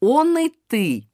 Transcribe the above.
он и ты